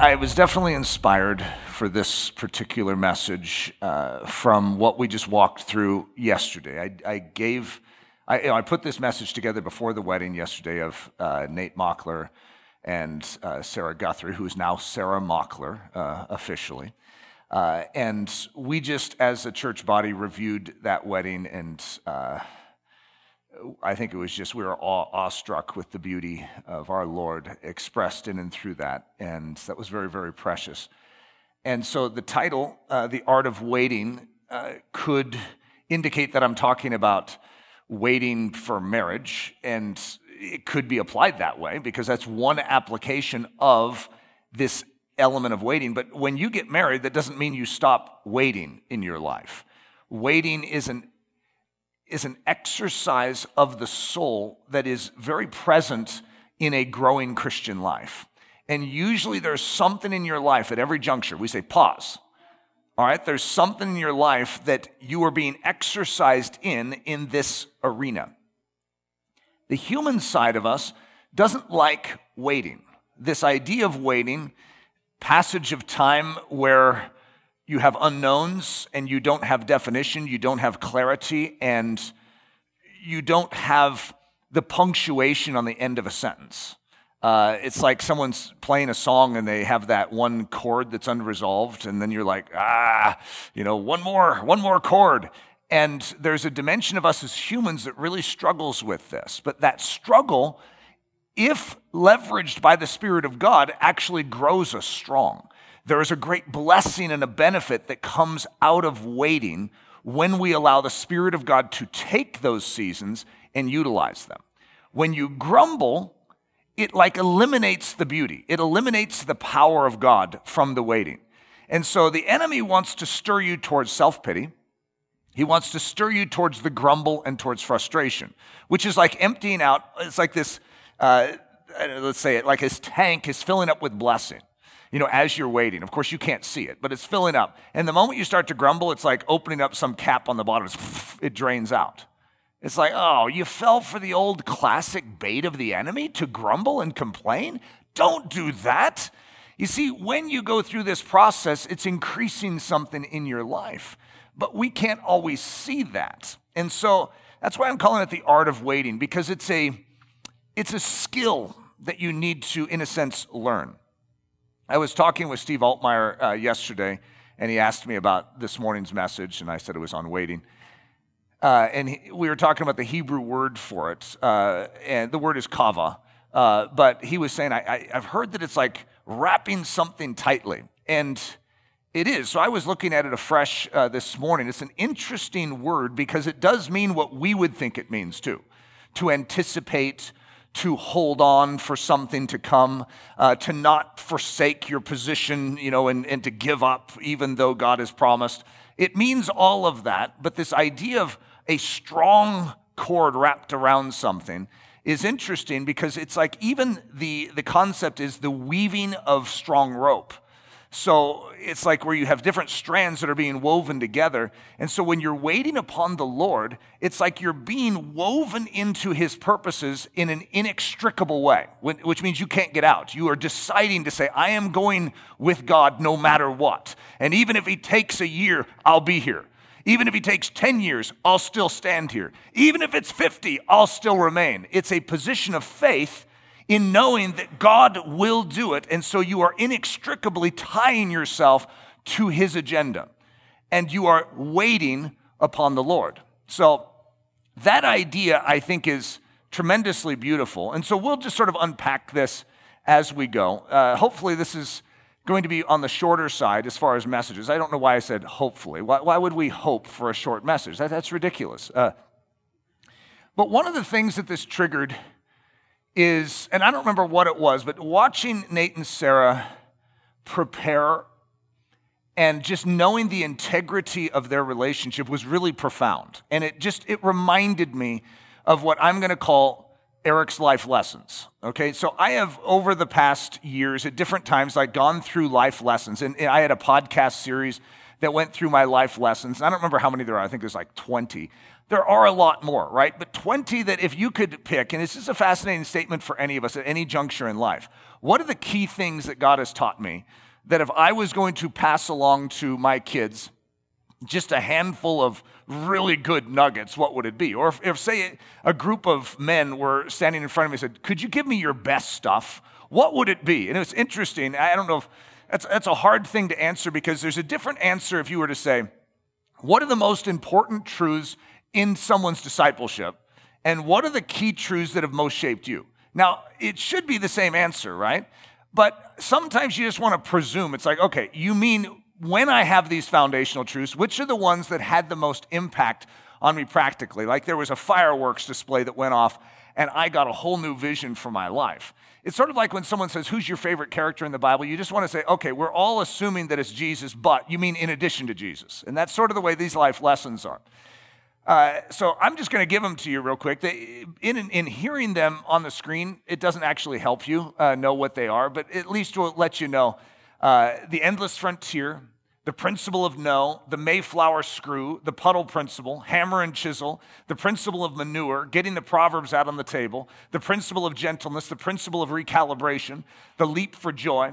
I, was definitely inspired for this particular message uh, from what we just walked through yesterday. I, I gave, I, you know, I, put this message together before the wedding yesterday of uh, Nate Mockler and uh, Sarah Guthrie, who is now Sarah Mockler uh, officially. Uh, and we just, as a church body, reviewed that wedding and uh, I think it was just we were awe, awestruck with the beauty of our Lord expressed in and through that. And that was very, very precious. And so the title, uh, The Art of Waiting, uh, could indicate that I'm talking about waiting for marriage. And it could be applied that way because that's one application of this element of waiting. But when you get married, that doesn't mean you stop waiting in your life. Waiting is an is an exercise of the soul that is very present in a growing Christian life. And usually there's something in your life at every juncture. We say, pause. All right, there's something in your life that you are being exercised in in this arena. The human side of us doesn't like waiting. This idea of waiting, passage of time where you have unknowns and you don't have definition, you don't have clarity, and you don't have the punctuation on the end of a sentence. Uh, it's like someone's playing a song and they have that one chord that's unresolved, and then you're like, ah, you know, one more, one more chord. And there's a dimension of us as humans that really struggles with this. But that struggle, if leveraged by the Spirit of God, actually grows us strong. There is a great blessing and a benefit that comes out of waiting when we allow the Spirit of God to take those seasons and utilize them. When you grumble, it like eliminates the beauty, it eliminates the power of God from the waiting. And so the enemy wants to stir you towards self pity. He wants to stir you towards the grumble and towards frustration, which is like emptying out. It's like this, uh, let's say it, like his tank is filling up with blessing you know, as you're waiting. Of course, you can't see it, but it's filling up. And the moment you start to grumble, it's like opening up some cap on the bottom, it drains out. It's like, oh, you fell for the old classic bait of the enemy to grumble and complain? Don't do that. You see, when you go through this process, it's increasing something in your life, but we can't always see that. And so that's why I'm calling it the art of waiting, because it's a, it's a skill that you need to, in a sense, learn. I was talking with Steve Altmeyer uh, yesterday, and he asked me about this morning's message, and I said it was on waiting. Uh, and he, we were talking about the Hebrew word for it, uh, and the word is kava. Uh, but he was saying, I, have heard that it's like wrapping something tightly. And it is. So I was looking at it afresh uh, this morning. It's an interesting word because it does mean what we would think it means too to anticipate, to hold on for something to come, uh, to not forsake your position, you know, and, and to give up even though God has promised. It means all of that, but this idea of a strong cord wrapped around something is interesting because it's like even the, the concept is the weaving of strong rope. So it's like where you have different strands that are being woven together. And so when you're waiting upon the Lord, it's like you're being woven into his purposes in an inextricable way, which means you can't get out. You are deciding to say, I am going with God no matter what. And even if he takes a year, I'll be here. Even if he takes 10 years, I'll still stand here. Even if it's 50, I'll still remain. It's a position of faith in knowing that God will do it. And so you are inextricably tying yourself to his agenda and you are waiting upon the Lord. So that idea, I think, is tremendously beautiful. And so we'll just sort of unpack this as we go. Uh, hopefully, this is going to be on the shorter side as far as messages. I don't know why I said hopefully. Why, why would we hope for a short message? That, that's ridiculous. Uh, but one of the things that this triggered is, and I don't remember what it was, but watching Nate and Sarah prepare, and just knowing the integrity of their relationship was really profound. And it just it reminded me of what I'm going to call Eric's life lessons. Okay, so I have over the past years at different times like gone through life lessons, and I had a podcast series that went through my life lessons. I don't remember how many there are. I think there's like 20. There are a lot more, right? But 20 that if you could pick, and this is a fascinating statement for any of us at any juncture in life. What are the key things that God has taught me that if I was going to pass along to my kids, just a handful of really good nuggets, what would it be? Or if, if, say, a group of men were standing in front of me and said, Could you give me your best stuff? What would it be? And it's interesting. I don't know if that's, that's a hard thing to answer because there's a different answer if you were to say, What are the most important truths in someone's discipleship? And what are the key truths that have most shaped you? Now, it should be the same answer, right? But sometimes you just want to presume. It's like, okay, you mean when I have these foundational truths, which are the ones that had the most impact on me practically? Like there was a fireworks display that went off, and I got a whole new vision for my life. It's sort of like when someone says, Who's your favorite character in the Bible? You just want to say, Okay, we're all assuming that it's Jesus, but you mean in addition to Jesus. And that's sort of the way these life lessons are. Uh, so I'm just going to give them to you real quick. They, in, in hearing them on the screen, it doesn't actually help you uh, know what they are, but at least will let you know. Uh, the endless frontier, the principle of no, the Mayflower screw, the puddle principle, hammer and chisel, the principle of manure, getting the Proverbs out on the table, the principle of gentleness, the principle of recalibration, the leap for joy,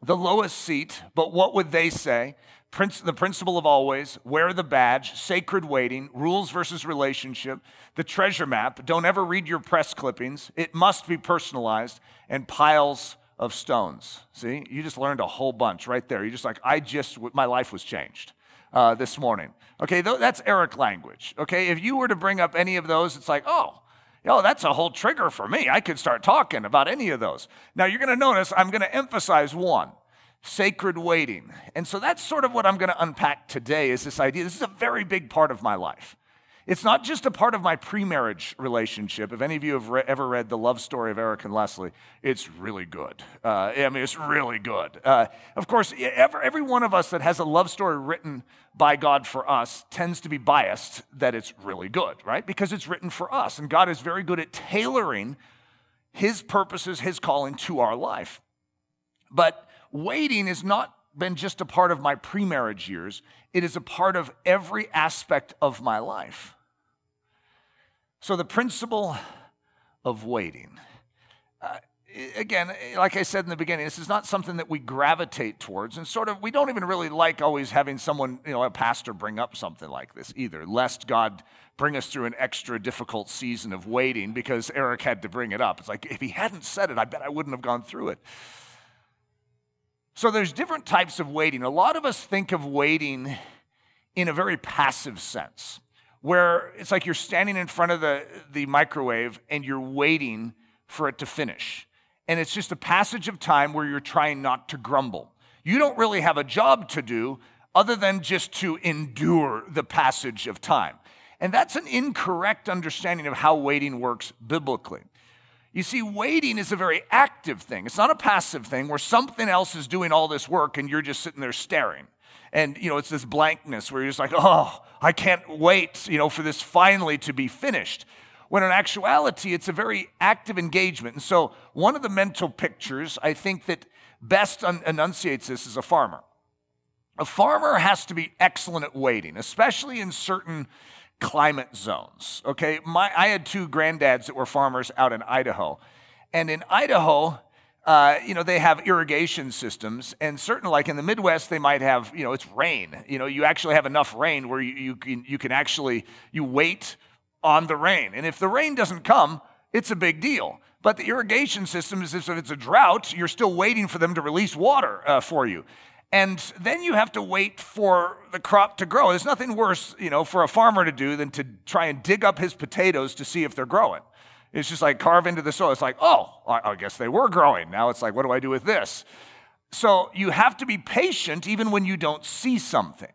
the lowest seat, but what would they say? Prince, the principle of always, wear the badge, sacred waiting, rules versus relationship, the treasure map, don't ever read your press clippings, it must be personalized, and piles of stones. See, you just learned a whole bunch right there. You're just like, I just, my life was changed uh, this morning. Okay, that's Eric language. Okay, if you were to bring up any of those, it's like, oh, yo, that's a whole trigger for me. I could start talking about any of those. Now, you're going to notice I'm going to emphasize one sacred waiting. And so that's sort of what I'm going to unpack today is this idea. This is a very big part of my life. It's not just a part of my pre-marriage relationship. If any of you have re- ever read the love story of Eric and Leslie, it's really good. Uh, I mean, it's really good. Uh, of course, every, every one of us that has a love story written by God for us tends to be biased that it's really good, right? Because it's written for us, and God is very good at tailoring His purposes, His calling to our life. But waiting has not been just a part of my pre-marriage years; it is a part of every aspect of my life. So, the principle of waiting. Uh, again, like I said in the beginning, this is not something that we gravitate towards. And sort of, we don't even really like always having someone, you know, a pastor bring up something like this either, lest God bring us through an extra difficult season of waiting because Eric had to bring it up. It's like, if he hadn't said it, I bet I wouldn't have gone through it. So, there's different types of waiting. A lot of us think of waiting in a very passive sense where it's like you're standing in front of the, the microwave and you're waiting for it to finish. And it's just a passage of time where you're trying not to grumble. You don't really have a job to do other than just to endure the passage of time. And that's an incorrect understanding of how waiting works biblically. You see, waiting is a very active thing. It's not a passive thing where something else is doing all this work and you're just sitting there staring and you know it's this blankness where you're just like oh i can't wait you know for this finally to be finished. When in actuality it's a very active engagement. And so one of the mental pictures i think that best un- enunciates this is a farmer. A farmer has to be excellent at waiting especially in certain climate zones okay? My, i had two granddads that were farmers out in idaho. And in idaho uh, you know, they have irrigation systems, and certainly, like in the Midwest, they might have, you know, it's rain. You know, you actually have enough rain where you, you, can, you can actually, you wait on the rain. And if the rain doesn't come, it's a big deal. But the irrigation system is if it's a drought, you're still waiting for them to release water uh, for you. And then you have to wait for the crop to grow. There's nothing worse, you know, for a farmer to do than to try and dig up his potatoes to see if they're growing. It's just like carve into the soil. It's like, oh, I guess they were growing. Now it's like, what do I do with this? So you have to be patient even when you don't see something.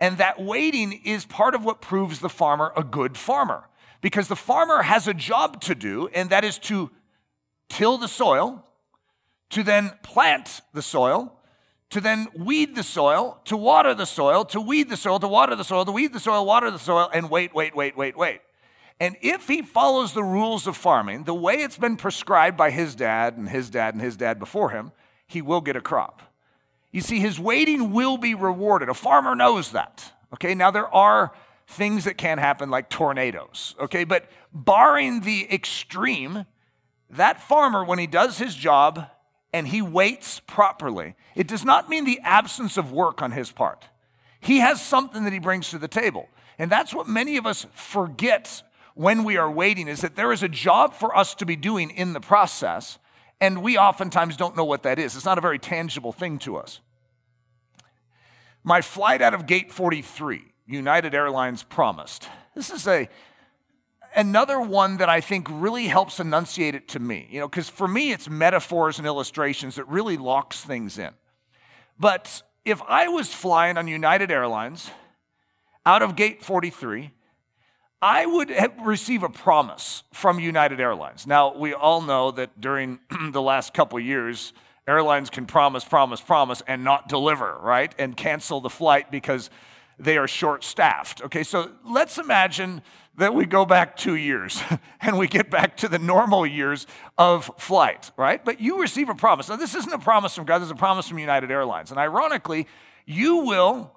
And that waiting is part of what proves the farmer a good farmer. Because the farmer has a job to do, and that is to till the soil, to then plant the soil, to then weed the soil, to water the soil, to weed the soil, to water the soil, to weed the soil, water the soil, and wait, wait, wait, wait, wait. And if he follows the rules of farming, the way it's been prescribed by his dad and his dad and his dad before him, he will get a crop. You see, his waiting will be rewarded. A farmer knows that. Okay, now there are things that can happen like tornadoes. Okay, but barring the extreme, that farmer, when he does his job and he waits properly, it does not mean the absence of work on his part. He has something that he brings to the table. And that's what many of us forget when we are waiting is that there is a job for us to be doing in the process, and we oftentimes don't know what that is. It's not a very tangible thing to us. My flight out of gate 43, United Airlines promised. This is a another one that I think really helps enunciate it to me. You know, because for me it's metaphors and illustrations that really locks things in. But if I was flying on United Airlines out of gate 43 I would receive a promise from United Airlines. Now, we all know that during the last couple years, airlines can promise, promise, promise, and not deliver, right? And cancel the flight because they are short staffed. Okay, so let's imagine that we go back two years and we get back to the normal years of flight, right? But you receive a promise. Now, this isn't a promise from God, this is a promise from United Airlines. And ironically, you will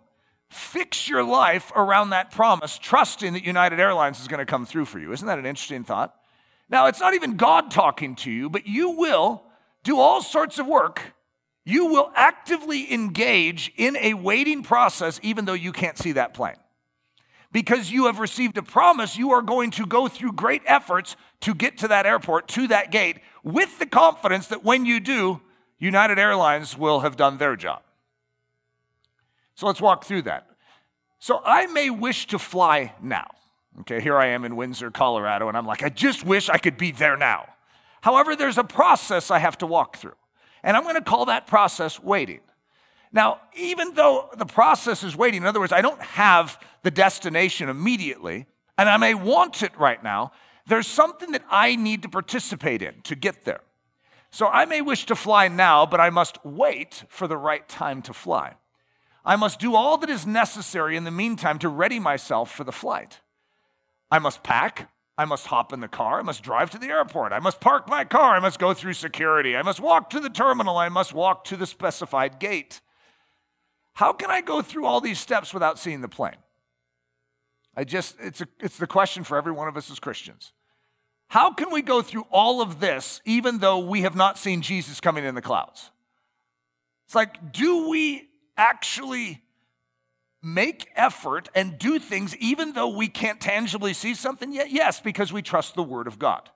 Fix your life around that promise, trusting that United Airlines is going to come through for you. Isn't that an interesting thought? Now, it's not even God talking to you, but you will do all sorts of work. You will actively engage in a waiting process, even though you can't see that plane. Because you have received a promise, you are going to go through great efforts to get to that airport, to that gate, with the confidence that when you do, United Airlines will have done their job. So let's walk through that. So I may wish to fly now. Okay, here I am in Windsor, Colorado, and I'm like, I just wish I could be there now. However, there's a process I have to walk through. And I'm to call that process waiting. Now, even though the process is waiting, in other words, I don't have the destination immediately, and I may want it right now, there's something that I need to participate in to get there. So I may wish to fly now, but I must wait for the right time to fly. I must do all that is necessary in the meantime to ready myself for the flight. I must pack. I must hop in the car. I must drive to the airport. I must park my car. I must go through security. I must walk to the terminal. I must walk to the specified gate. How can I go through all these steps without seeing the plane? I just, it's, a, it's the question for every one of us as Christians. How can we go through all of this even though we have not seen Jesus coming in the clouds? It's like, do we actually make effort and do things even though we can't tangibly see something yet? Yes, because we trust the Word of God.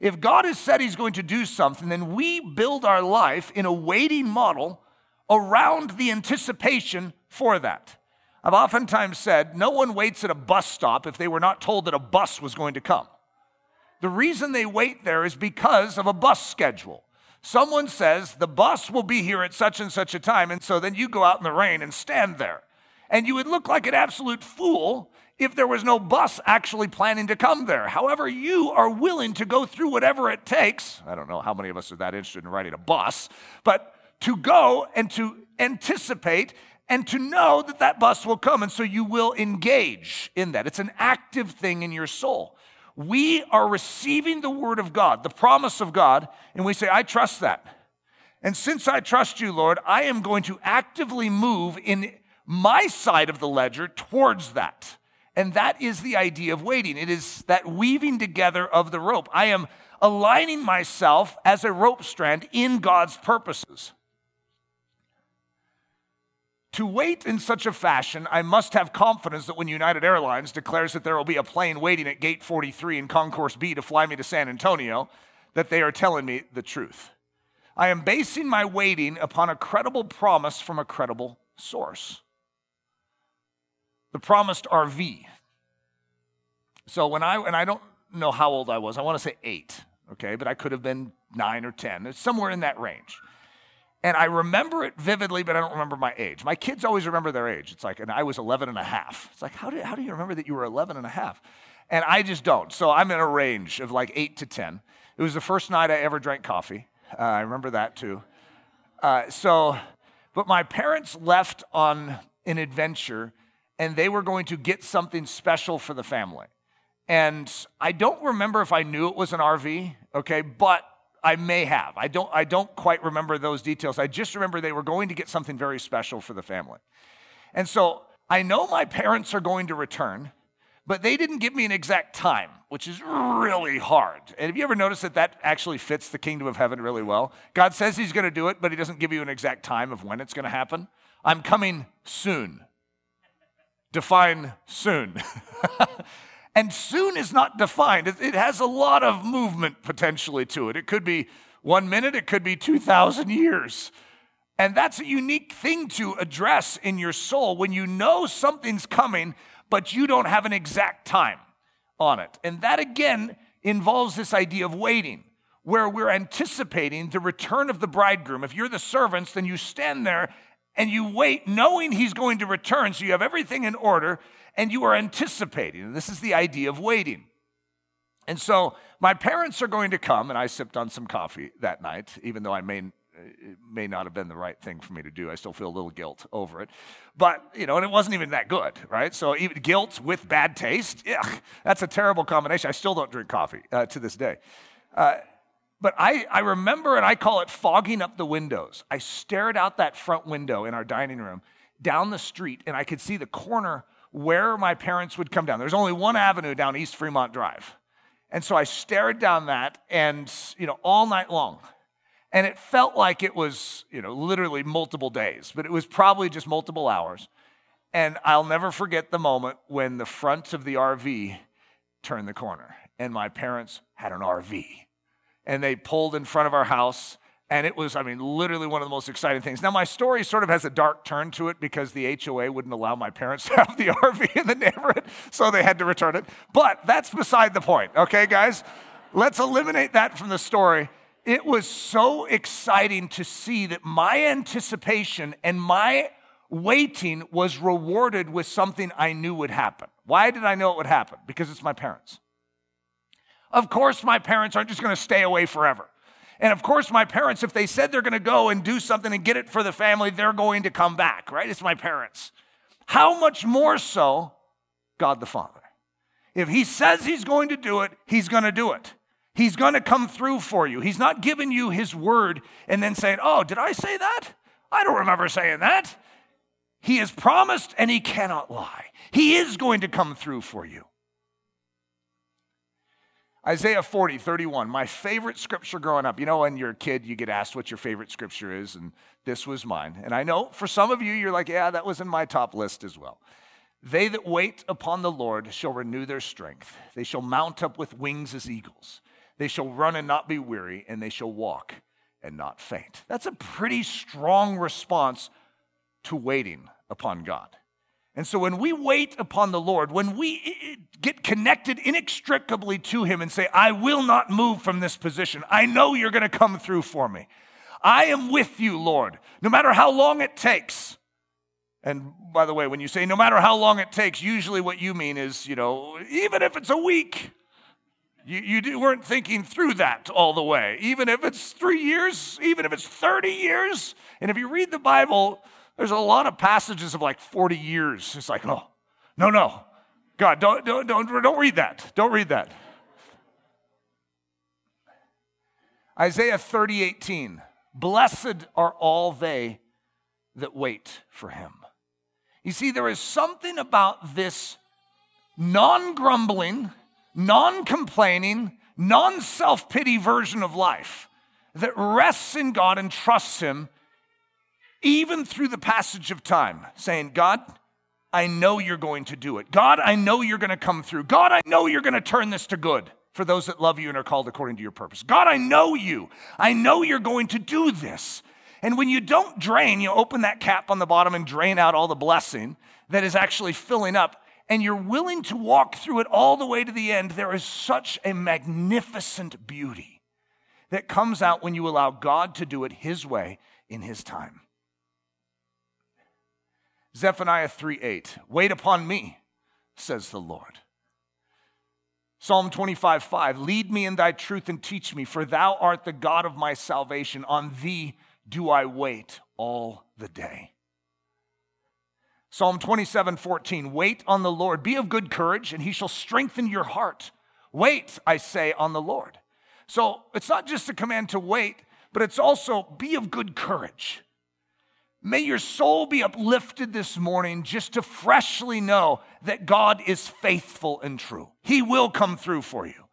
If God has said He's going to do something, then we build our life in a waiting model around the anticipation for that. I've oftentimes said no one waits at a bus stop if they were not told that a bus was going to come. The reason they wait there is because of a bus schedule. Someone says, the bus will be here at such and such a time. And so then you go out in the rain and stand there. And you would look like an absolute fool if there was no bus actually planning to come there. However, you are willing to go through whatever it takes. I don't know how many of us are that interested in riding a bus, but to go and to anticipate and to know that that bus will come. And so you will engage in that. It's an active thing in your soul we are receiving the word of God, the promise of God, and we say, I trust that. And since I trust you, Lord, I am going to actively move in my side of the ledger towards that. And that is the idea of waiting. It is that weaving together of the rope. I am aligning myself as a rope strand in God's purposes. To wait in such a fashion, I must have confidence that when United Airlines declares that there will be a plane waiting at gate 43 in Concourse B to fly me to San Antonio, that they are telling me the truth. I am basing my waiting upon a credible promise from a credible source. The promised RV. So when I and I don't know how old I was, I want to say eight, okay, but I could have been nine or ten. It's somewhere in that range. And I remember it vividly, but I don't remember my age. My kids always remember their age. It's like, and I was 11 and a half. It's like, how do, how do you remember that you were 11 and a half? And I just don't. So I'm in a range of like 8 to 10. It was the first night I ever drank coffee. Uh, I remember that too. Uh, so, but my parents left on an adventure and they were going to get something special for the family. And I don't remember if I knew it was an RV, okay, but I may have. I don't, I don't quite remember those details. I just remember they were going to get something very special for the family. And so I know my parents are going to return, but they didn't give me an exact time, which is really hard. And have you ever noticed that that actually fits the kingdom of heaven really well? God says he's going to do it, but he doesn't give you an exact time of when it's going to happen. I'm coming soon. Define soon. And soon is not defined. It has a lot of movement potentially to it. It could be one minute, it could be 2,000 years. And that's a unique thing to address in your soul when you know something's coming, but you don't have an exact time on it. And that again involves this idea of waiting, where we're anticipating the return of the bridegroom. If you're the servants, then you stand there and you wait knowing he's going to return. So you have everything in order and you are anticipating. And this is the idea of waiting. And so my parents are going to come, and I sipped on some coffee that night, even though I may, may not have been the right thing for me to do. I still feel a little guilt over it. But, you know, and it wasn't even that good, right? So even guilt with bad taste, yeah, that's a terrible combination. I still don't drink coffee uh, to this day. Uh, but I, I remember, and I call it fogging up the windows. I stared out that front window in our dining room down the street, and I could see the corner where my parents would come down. There's only one avenue down East Fremont Drive. And so I stared down that and, you know, all night long. And it felt like it was, you know, literally multiple days, but it was probably just multiple hours. And I'll never forget the moment when the front of the RV turned the corner and my parents had an RV. And they pulled in front of our house and it was, I mean, literally one of the most exciting things. Now, my story sort of has a dark turn to it because the HOA wouldn't allow my parents to have the RV in the neighborhood, so they had to return it. But that's beside the point, okay, guys? Let's eliminate that from the story. It was so exciting to see that my anticipation and my waiting was rewarded with something I knew would happen. Why did I know it would happen? Because it's my parents. Of course, my parents aren't just going to stay away forever. And of course, my parents, if they said they're going to go and do something and get it for the family, they're going to come back, right? It's my parents. How much more so God the Father? If He says He's going to do it, He's going to do it. He's going to come through for you. He's not giving you His word and then saying, Oh, did I say that? I don't remember saying that. He has promised and He cannot lie. He is going to come through for you. Isaiah 40, 31, my favorite scripture growing up. You know, when you're a kid, you get asked what your favorite scripture is, and this was mine. And I know for some of you, you're like, yeah, that was in my top list as well. They that wait upon the Lord shall renew their strength. They shall mount up with wings as eagles. They shall run and not be weary, and they shall walk and not faint. That's a pretty strong response to waiting upon God. And so when we wait upon the Lord, when we get connected inextricably to Him and say, I will not move from this position, I know you're going to come through for me. I am with you, Lord, no matter how long it takes. And by the way, when you say no matter how long it takes, usually what you mean is, you know, even if it's a week, you, you weren't thinking through that all the way. Even if it's three years, even if it's 30 years. And if you read the Bible, there's a lot of passages of like 40 years. It's like, oh, no, no. God, don't, don't, don't, don't read that. Don't read that. Isaiah 30, 18. Blessed are all they that wait for him. You see, there is something about this non grumbling, non complaining, non self pity version of life that rests in God and trusts him even through the passage of time, saying, God, I know you're going to do it. God, I know you're going to come through. God, I know you're going to turn this to good for those that love you and are called according to your purpose. God, I know you. I know you're going to do this. And when you don't drain, you open that cap on the bottom and drain out all the blessing that is actually filling up, and you're willing to walk through it all the way to the end, there is such a magnificent beauty that comes out when you allow God to do it His way in His time. Zephaniah 3 8. Wait upon me, says the Lord. Psalm 25 5. Lead me in thy truth and teach me, for thou art the God of my salvation. On thee do I wait all the day. Psalm 27 14, wait on the Lord. Be of good courage, and he shall strengthen your heart. Wait, I say, on the Lord. So it's not just a command to wait, but it's also be of good courage. May your soul be uplifted this morning just to freshly know that God is faithful and true. He will come through for you.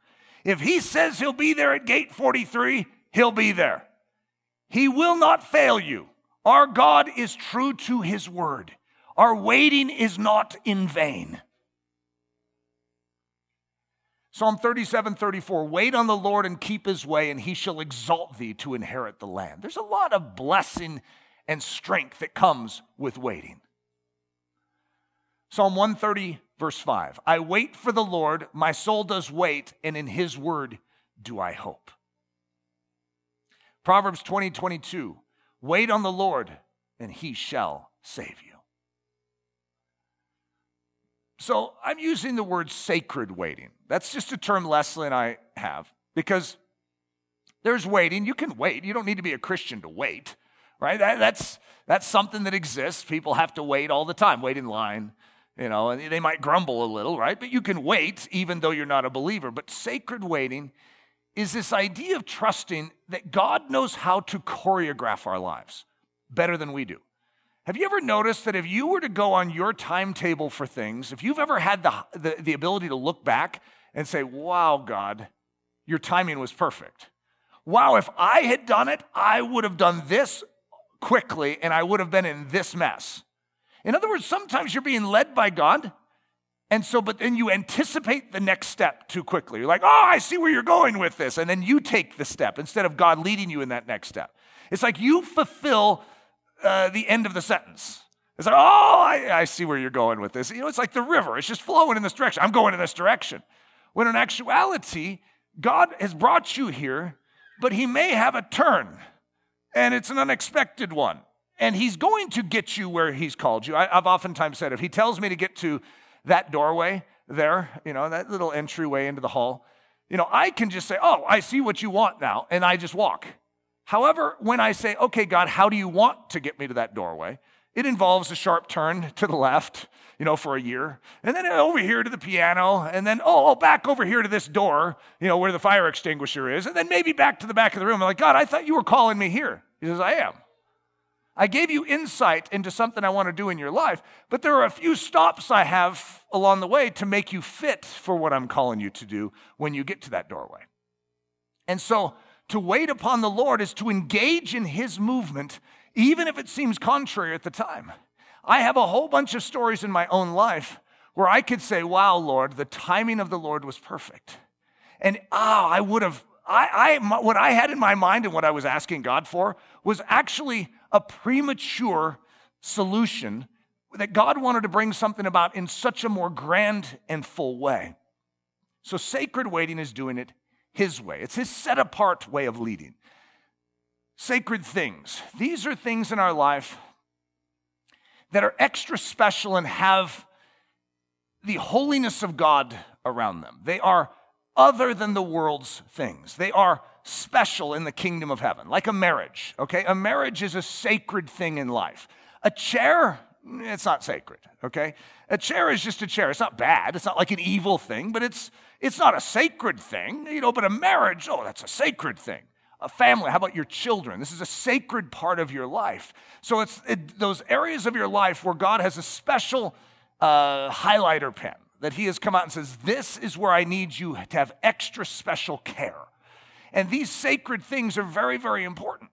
If He says He'll be there at gate 43, He'll be there. He will not fail you. Our God is true to His word. Our waiting is not in vain. Psalm 37 34, wait on the Lord and keep his way, and he shall exalt thee to inherit the land. There's a lot of blessing and strength that comes with waiting. Psalm 130, verse 5 I wait for the Lord, my soul does wait, and in his word do I hope. Proverbs 20, 22 Wait on the Lord, and he shall save you. So I'm using the word sacred waiting. That's just a term Leslie and I have because there's waiting. You can wait. You don't need to be a Christian to wait right? That, that's, that's something that exists. People have to wait all the time, wait in line, you know, and they might grumble a little, right? But you can wait even though you're not a believer. But sacred waiting is this idea of trusting that God knows how to choreograph our lives better than we do. Have you ever noticed that if you were to go on your timetable for things, if you've ever had the, the, the ability to look back and say, wow, God, your timing was perfect. Wow, if I had done it, I would have done this quickly and I would have been in this mess. In other words, sometimes you're being led by God. And so, but then you anticipate the next step too quickly. You're like, oh, I see where you're going with this. And then you take the step instead of God leading you in that next step. It's like you fulfill uh, the end of the sentence. It's like, oh, I, I see where you're going with this. You know, it's like the river, it's just flowing in this direction. I'm going in this direction. When in actuality, God has brought you here, but He may have a turn and it's an unexpected one. And he's going to get you where he's called you. I, have oftentimes said, if he tells me to get to that doorway there, you know, that little entryway into the hall, you know, I can just say, oh, I see what you want now, and I just walk. However, when I say, okay, God, how do you want to get me to that doorway? It involves a sharp turn to the left, you know, for a year, and then over here to the piano, and then, oh, oh, back over here to this door, you know, where the fire extinguisher is, and then maybe back to the back of the room. I'm like, God, I thought you were calling me here. He says, I am. I gave you insight into something I want to do in your life, but there are a few stops I have along the way to make you fit for what I'm calling you to do when you get to that doorway. And so, to wait upon the Lord is to engage in His movement even if it seems contrary at the time. I have a whole bunch of stories in my own life where I could say, Wow, Lord, the timing of the Lord was perfect. And ah, oh, I would have, I, I, what I had in my mind and what I was asking God for was actually a premature solution that God wanted to bring something about in such a more grand and full way. So sacred waiting is doing it His way, it's His set apart way of leading sacred things. These are things in our life that are extra special and have the holiness of God around them. They are other than the world's things. They are special in the kingdom of heaven, like a marriage, okay? A marriage is a sacred thing in life. A chair, eh, it's not sacred, okay? A chair is just a chair. It's not bad. It's not like an evil thing, but it's it's not a sacred thing, you know, but a marriage, oh, that's a sacred thing a family. How about your children? This is a sacred part of your life. So it's it, those areas of your life where god has a special uh, highlighter pen that he has come out and says this is where i need you to have extra special care. And these sacred things are very very important.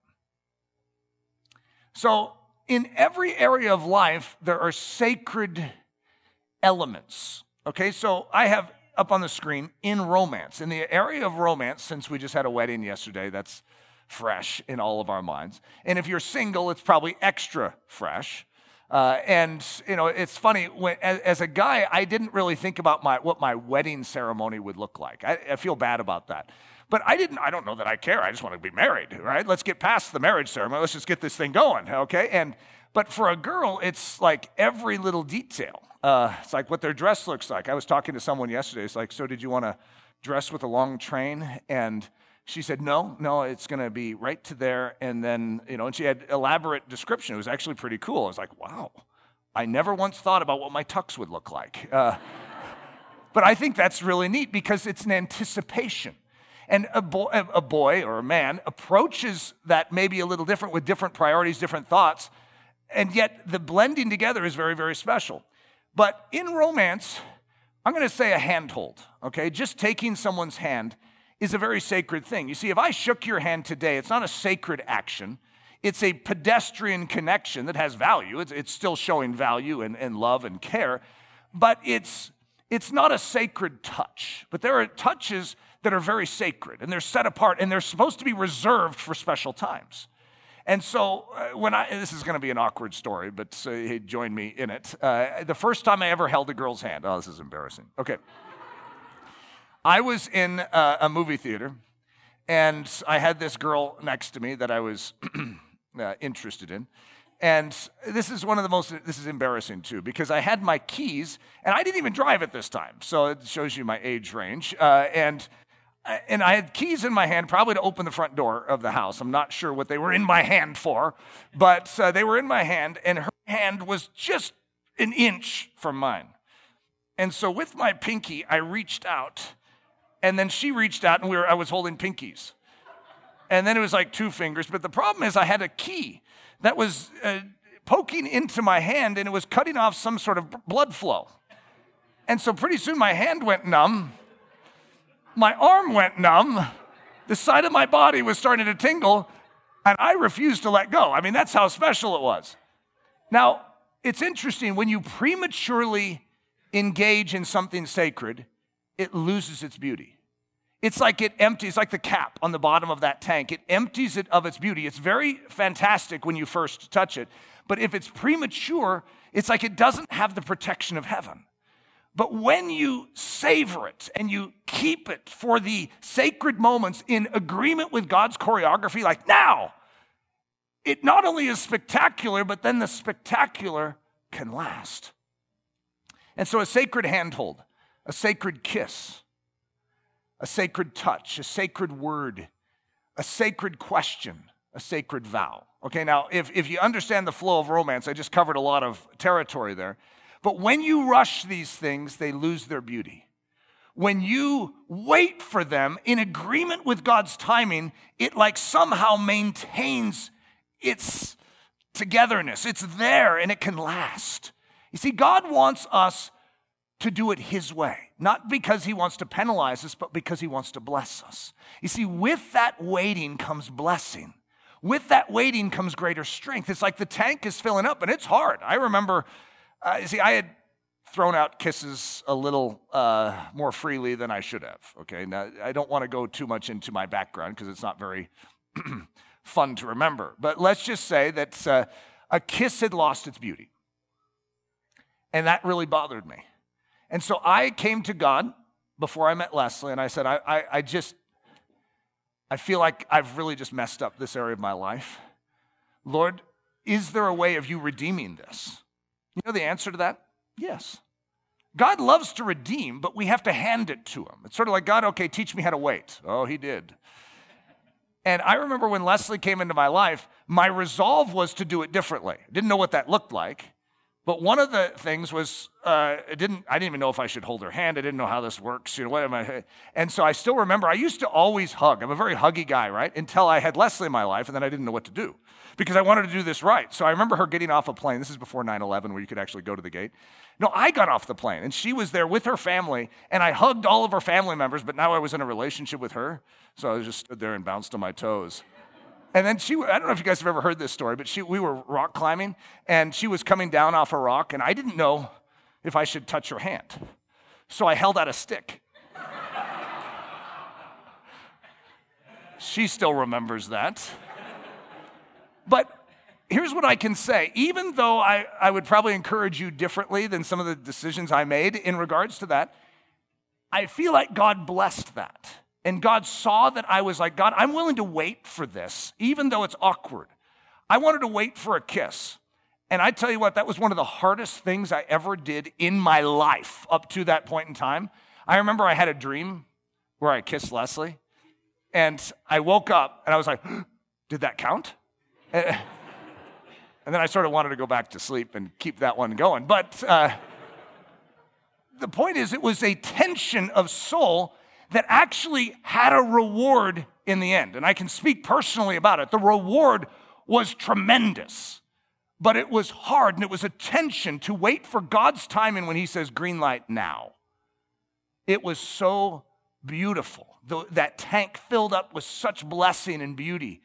So in every area of life there are sacred elements. Okay so i have up on the screen in romance. In the area of romance, since we just had a wedding yesterday, that's fresh in all of our minds. And if you're single, it's probably extra fresh. Uh, and you know, it's funny. When, as, as, a guy, I didn't really think about my what my wedding ceremony would look like. I, I feel bad about that. But I didn't. I don't know that I care. I just want to be married, right? Let's get past the marriage ceremony. Let's just get this thing going, okay? And but for a girl, it's like every little detail. Uh, it's like what their dress looks like. I was talking to someone yesterday. It's like, so did you want to dress with a long train and she said, No, no, it's going to be right to there. And then, you know, and she had elaborate description. It was actually pretty cool. I was like, Wow, I never once thought about what my tux would look like. Uh, but I think that's really neat because it's an anticipation. And a boy, a boy or a man approaches that maybe a little different with different priorities, different thoughts, and yet the blending together is very, very special. But in romance, I'm going to say a handhold, okay? Just taking someone's hand is a very sacred thing. You see, if I shook your hand today, it's not a sacred action. It's a pedestrian connection that has value. It's, it's still showing value and, and love and care, but it's, it's not a sacred touch. But there are touches that are very sacred and they're set apart and they're supposed to be reserved for special times. And so, uh, when I, this is going to be an awkward story, but uh, hey, join me in it. Uh, the first time I ever held a girl's hand, oh, this is embarrassing. Okay. I was in uh, a movie theater, and I had this girl next to me that I was uh, interested in. And this is one of the most, this is embarrassing too, because I had my keys, and I didn't even drive at this time. So it shows you my age range. Uh, and and I had keys in my hand, probably to open the front door of the house. I'm not sure what they were in my hand for, but uh, they were in my hand, and her hand was just an inch from mine. And so with my pinky, I reached out, and then she reached out, and we were, I was holding pinkies. And then it was like two fingers, but the problem is I had a key that was uh, poking into my hand, and it was cutting off some sort of blood flow. And so pretty soon my hand went numb my arm went numb, the side of my body was starting to tingle, and I refused to let go. I mean, that's how special it was. Now, it's interesting when you prematurely engage in something sacred, it loses its beauty. It's like it empties, like the cap on the bottom of that tank. It empties it of its beauty. It's very fantastic when you first touch it, but if it's premature, it's like it doesn't have the protection of heaven. But when you savor it and you keep it for the sacred moments in agreement with God's choreography, like now, it not only is spectacular, but then the spectacular can last. And so a sacred handhold, a sacred kiss, a sacred touch, a sacred word, a sacred question, a sacred vow. Okay, now if, if you understand the flow of romance, I just covered a lot of territory there. But when you rush these things, they lose their beauty. When you wait for them in agreement with God's timing, it like somehow maintains its togetherness. It's there and it can last. You see, God wants us to do it His way, not because He wants to penalize us, but because He wants to bless us. You see, with that waiting comes blessing. With that waiting comes greater strength. It's like the tank is filling up and it's hard. I remember uh, see, I had thrown out kisses a little uh, more freely than I should have. Okay, now I don't want to go too much into my background because it's not very fun to remember. But let's just say that uh, a kiss had lost its beauty, and that really bothered me. And so I came to God before I met Leslie, and I said, I, I, I just, I feel like I've really just messed up this area of my life. Lord, is there a way of you redeeming this? You know the answer to that? Yes. God loves to redeem, but we have to hand it to him. It's sort of like, God, okay, teach me how to wait. Oh, he did. And I remember when Leslie came into my life, my resolve was to do it differently. I didn't know what that looked like. But one of the things was uh, it didn't. I didn't even know if I should hold her hand. I didn't know how this works. You know what am I? And so I still remember. I used to always hug. I'm a very huggy guy, right? Until I had Leslie in my life, and then I didn't know what to do because I wanted to do this right. So I remember her getting off a plane. This is before 9/11, where you could actually go to the gate. No, I got off the plane, and she was there with her family, and I hugged all of her family members. But now I was in a relationship with her, so I just stood there and bounced on my toes. And then she, I don't know if you guys have ever heard this story, but she, we were rock climbing and she was coming down off a rock and I didn't know if I should touch her hand. So I held out a stick. she still remembers that. But here's what I can say. Even though I, I would probably encourage you differently than some of the decisions I made in regards to that, I feel like God blessed that. And God saw that I was like, God, I'm willing to wait for this, even though it's awkward. I wanted to wait for a kiss. And I tell you what, that was one of the hardest things I ever did in my life up to that point in time. I remember I had a dream where I kissed Leslie. And I woke up and I was like, did that count? And then I sort of wanted to go back to sleep and keep that one going. But uh, the point is, it was a tension of soul that actually had a reward in the end. And I can speak personally about it. The reward was tremendous, but it was hard and it was a tension to wait for God's timing when He says, green light now. It was so beautiful. The, that tank filled up with such blessing and beauty.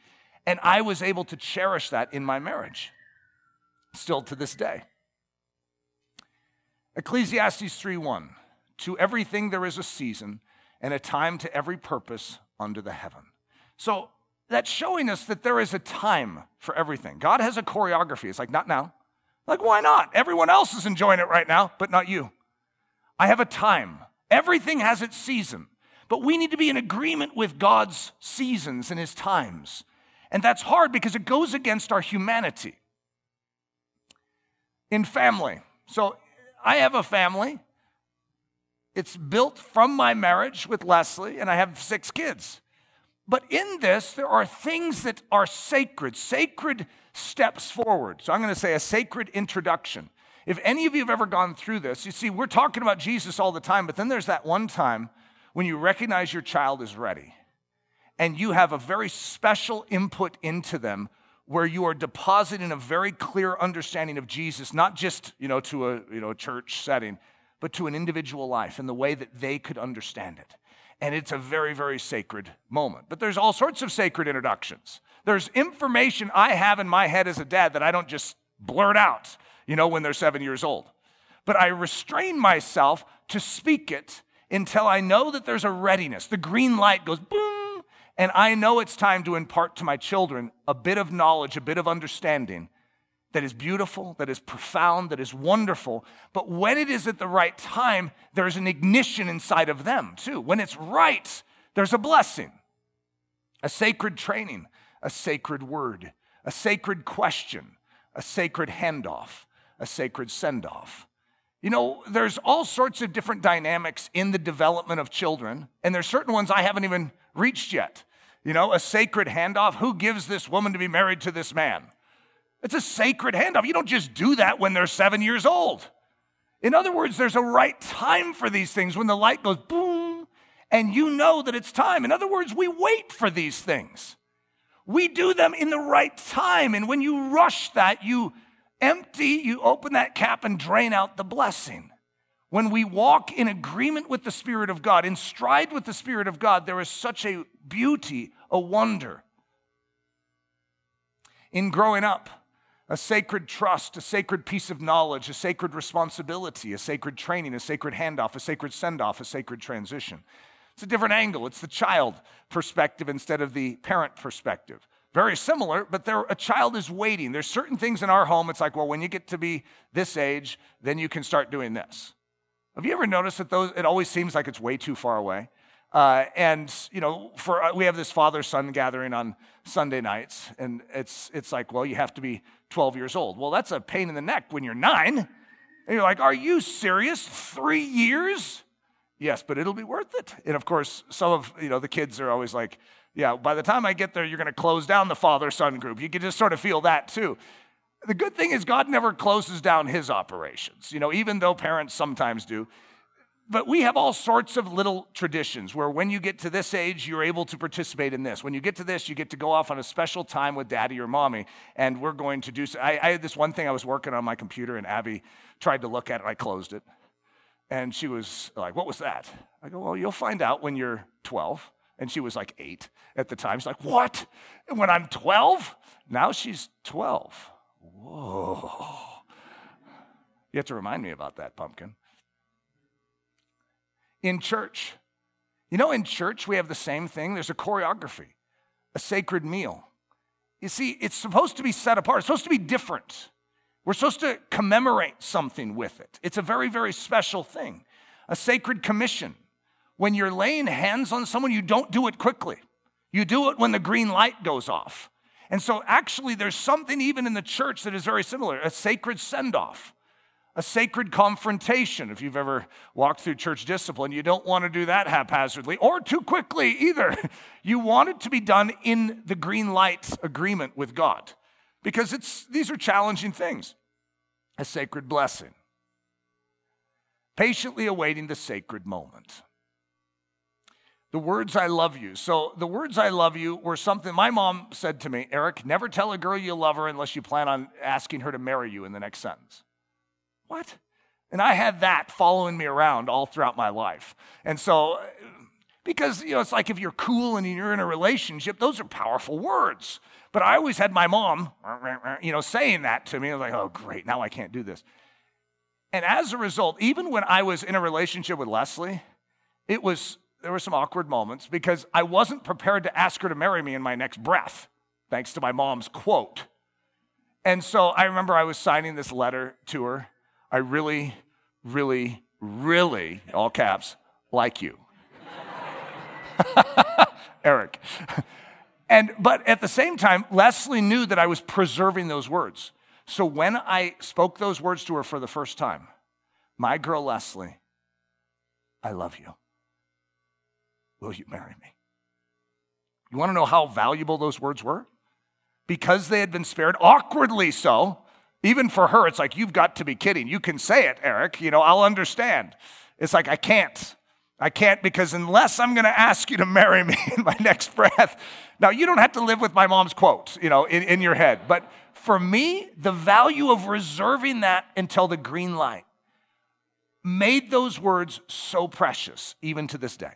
And I was able to cherish that in my marriage, still to this day. Ecclesiastes 3:1 To everything there is a season and a time to every purpose under the heaven. So that's showing us that there is a time for everything. God has a choreography. It's like, not now. Like, why not? Everyone else is enjoying it right now, but not you. I have a time. Everything has its season, but we need to be in agreement with God's seasons and his times. And that's hard because it goes against our humanity. In family, so I have a family. It's built from my marriage with Leslie, and I have six kids. But in this, there are things that are sacred, sacred steps forward. So I'm going to say a sacred introduction. If any of you have ever gone through this, you see, we're talking about Jesus all the time, but then there's that one time when you recognize your child is ready and you have a very special input into them where you are depositing a very clear understanding of Jesus, not just, you know, to a, you know, church setting, but to an individual life in the way that they could understand it. And it's a very, very sacred moment. But there's all sorts of sacred introductions. There's information I have in my head as a dad that I don't just blurt out, you know, when they're seven years old. But I restrain myself to speak it until I know that there's a readiness. The green light goes boom and I know it's time to impart to my children a bit of knowledge, a bit of understanding that is beautiful, that is profound, that is wonderful. But when it is at the right time, there's an ignition inside of them too. When it's right, there's a blessing, a sacred training, a sacred word, a sacred question, a sacred handoff, a sacred send off. You know, there's all sorts of different dynamics in the development of children, and there's certain ones I haven't even reached yet. You know, a sacred handoff. Who gives this woman to be married to this man? It's a sacred handoff. You don't just do that when they're seven years old. In other words, there's a right time for these things when the light goes boom and you know that it's time. In other words, we wait for these things. We do them in the right time. And when you rush that, you empty, you open that cap and drain out the blessing. When we walk in agreement with the Spirit of God, in stride with the Spirit of God, there is such a beauty, a wonder. In growing up, a sacred trust, a sacred piece of knowledge, a sacred responsibility, a sacred training, a sacred handoff, a sacred send off, a sacred transition. It's a different angle. It's the child perspective instead of the parent perspective. Very similar, but there, a child is waiting. There's certain things in our home, it's like, well, when you get to be this age, then you can start doing this. Have you ever noticed that those, it always seems like it's way too far away? Uh, and you know, for uh, we have this father-son gathering on Sunday nights, and it's it's like, well, you have to be 12 years old. Well, that's a pain in the neck when you're nine. And you're like, are you serious? Three years? Yes, but it'll be worth it. And of course, some of you know the kids are always like, yeah, by the time I get there, you're going to close down the father-son group. You can just sort of feel that too. The good thing is God never closes down his operations, you know, even though parents sometimes do. But we have all sorts of little traditions where when you get to this age, you're able to participate in this. When you get to this, you get to go off on a special time with daddy or mommy, and we're going to do so. I, I had this one thing I was working on my computer, and Abby tried to look at it, I closed it. And she was like, What was that? I go, Well, you'll find out when you're 12. And she was like eight at the time. She's like, What? When I'm 12? Now she's 12. Whoa. You have to remind me about that, pumpkin. In church, you know, in church, we have the same thing. There's a choreography, a sacred meal. You see, it's supposed to be set apart, it's supposed to be different. We're supposed to commemorate something with it. It's a very, very special thing. A sacred commission. When you're laying hands on someone, you don't do it quickly. You do it when the green light goes off. And so, actually, there's something even in the church that is very similar a sacred send off, a sacred confrontation. If you've ever walked through church discipline, you don't want to do that haphazardly or too quickly either. You want it to be done in the green light agreement with God because it's, these are challenging things. A sacred blessing, patiently awaiting the sacred moment. The words I love you. So, the words I love you were something my mom said to me Eric, never tell a girl you love her unless you plan on asking her to marry you in the next sentence. What? And I had that following me around all throughout my life. And so, because, you know, it's like if you're cool and you're in a relationship, those are powerful words. But I always had my mom, you know, saying that to me. I was like, oh, great, now I can't do this. And as a result, even when I was in a relationship with Leslie, it was, there were some awkward moments because I wasn't prepared to ask her to marry me in my next breath, thanks to my mom's quote. And so I remember I was signing this letter to her I really, really, really, all caps, like you. Eric. And but at the same time, Leslie knew that I was preserving those words. So when I spoke those words to her for the first time, my girl Leslie, I love you. Will you marry me? You want to know how valuable those words were? Because they had been spared, awkwardly so, even for her, it's like, you've got to be kidding. You can say it, Eric. You know, I'll understand. It's like, I can't. I can't because unless I'm going to ask you to marry me in my next breath. Now, you don't have to live with my mom's quotes, you know, in, in your head. But for me, the value of reserving that until the green light made those words so precious, even to this day.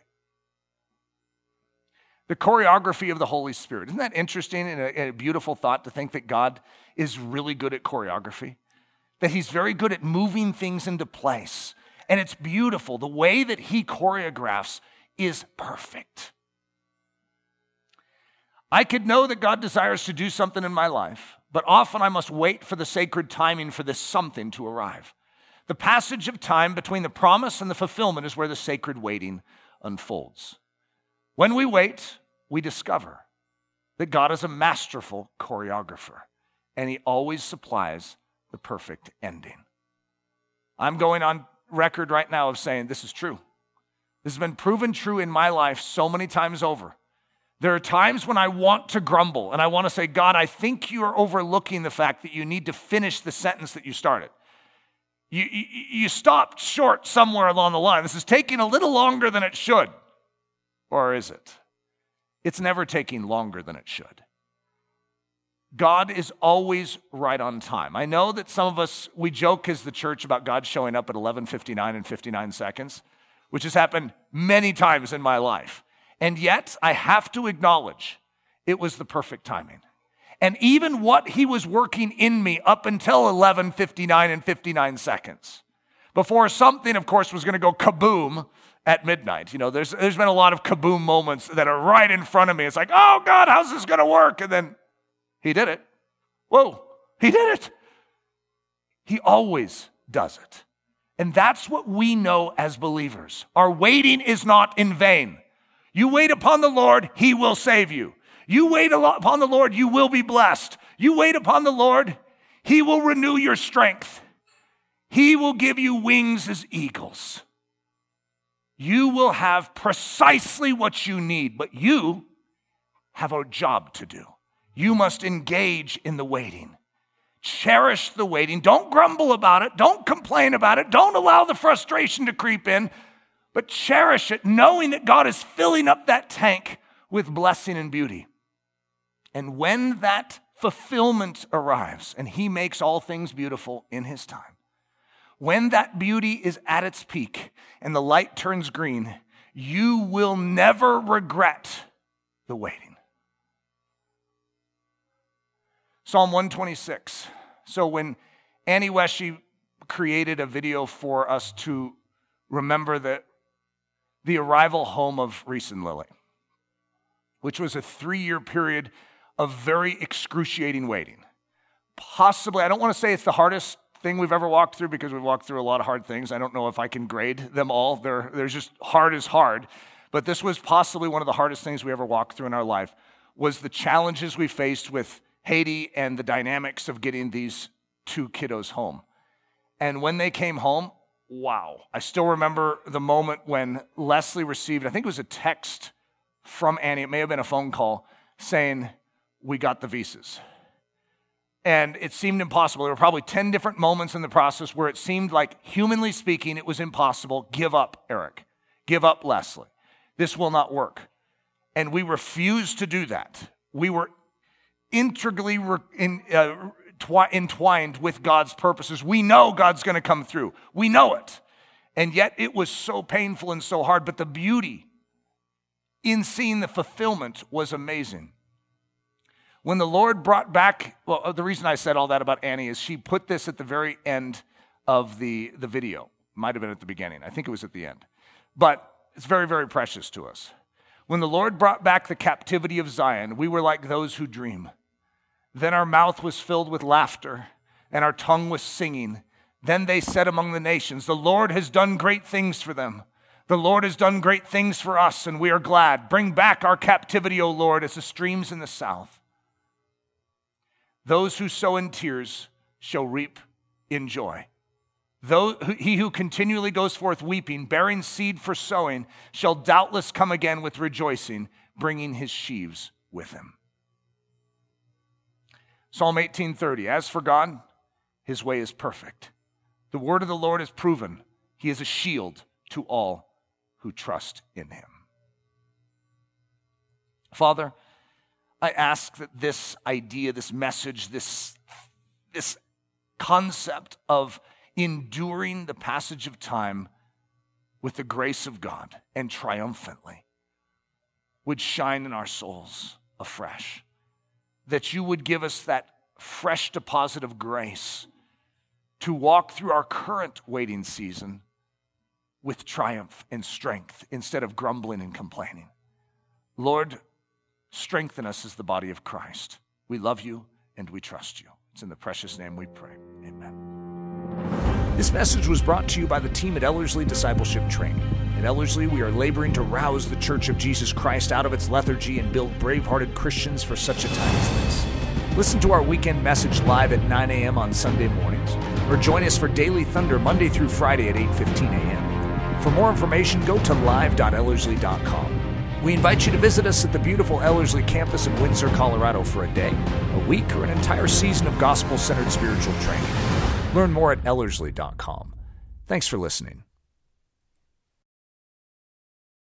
The choreography of the Holy Spirit. Isn't that interesting and a, a beautiful thought to think that God is really good at choreography? That He's very good at moving things into place. And it's beautiful. The way that He choreographs is perfect. I could know that God desires to do something in my life, but often I must wait for the sacred timing for this something to arrive. The passage of time between the promise and the fulfillment is where the sacred waiting unfolds. When we wait, we discover that God is a masterful choreographer and he always supplies the perfect ending. I'm going on record right now of saying this is true. This has been proven true in my life so many times over. There are times when I want to grumble and I want to say, God, I think you are overlooking the fact that you need to finish the sentence that you started. You, you, you stopped short somewhere along the line. This is taking a little longer than it should. Or is it? It's never taking longer than it should. God is always right on time. I know that some of us we joke as the church about God showing up at 11:59 and 59 seconds, which has happened many times in my life. And yet, I have to acknowledge it was the perfect timing. And even what he was working in me up until 11:59 and 59 seconds. Before something of course was going to go kaboom at midnight. You know, there's, there's been a lot of kaboom moments that are right in front of me. It's like, oh God, how's this going to work? And then he did it. Whoa, he did it. He always does it. And that's what we know as believers. Our waiting is not in vain. You wait upon the Lord, he will save you. You wait upon the Lord, you will be blessed. You wait upon the Lord, he will renew your strength. He will give you wings as eagles you will have precisely what you need, but you have a job to do. You must engage in the waiting. Cherish the waiting. Don't grumble about it. Don't complain about it. Don't allow the frustration to creep in, but cherish it, knowing that God is filling up that tank with blessing and beauty. And when that fulfillment arrives and He makes all things beautiful in His time, when that beauty is at its peak and the light turns green, you will never regret the waiting. Psalm 126. So when Annie Weshy created a video for us to remember the, the arrival home of Reese and Lily, which was a three year period of very excruciating waiting. Possibly, I don't want to say it's the hardest thing we've ever walked through because we've walked through a lot of hard things. I don't know if I can grade them all. They're, they're just hard as hard. But this was possibly one of the hardest things we ever walked through in our life was the challenges we faced with Haiti and the dynamics of getting these two kiddos home. And when they came home, wow. I still remember the moment when Leslie received, I think it was a text from Annie, it may have been a phone call, saying, We got the visas. And it seemed impossible. There were probably 10 different moments in the process where it seemed like, humanly speaking, it was impossible. Give up, Eric. Give up, Leslie. This will not work. And we refused to do that. We were integrally in, uh, twi- entwined with God's purposes. We know God's going to come through. We know it. And yet it was so painful and so hard. But the beauty in seeing the fulfillment was amazing. When the Lord brought back, well, uh, the reason I said all that about Annie is she put this at the very end of the, the video. Might have been at the beginning. I think it was at the end. But it's very, very precious to us. When the Lord brought back the captivity of Zion, we were like those who dream. Then our mouth was filled with laughter, and our tongue was singing. Then they said among the nations, The Lord has done great things for them. The Lord has done great things for us, and we are glad. Bring back our captivity, O Lord, as the streams in the south. Those who sow in tears shall reap in joy. Though he who continually goes forth weeping, bearing seed for sowing, shall doubtless come again with rejoicing, bringing his sheaves with him. Psalm 18:30 As for God, his way is perfect. The word of the Lord is proven. He is a shield to all who trust in him. Father, I ask that this idea, this message, this, this concept of enduring the passage of time with the grace of God and triumphantly would shine in our souls afresh. That you would give us that fresh deposit of grace to walk through our current waiting season with triumph and strength instead of grumbling and complaining. Lord, strengthen us as the body of Christ. We love you and we trust you. It's in the precious name we pray. Amen. This message was brought to you by the team at Ellerslie Discipleship Training. At Ellerslie, we are laboring to rouse the Church of Jesus Christ out of its lethargy and build brave hearted Christians for such a time as this. Listen to our weekend message live at 9 a.m. on Sunday mornings, or join us for Daily Thunder Monday through Friday at 8:15 a.m. For more information, go to live.ellerslie.com. We invite you to visit us at the beautiful Ellerslie campus in Windsor, Colorado for a day, a week, or an entire season of gospel centered spiritual training. Learn more at Ellerslie.com. Thanks for listening.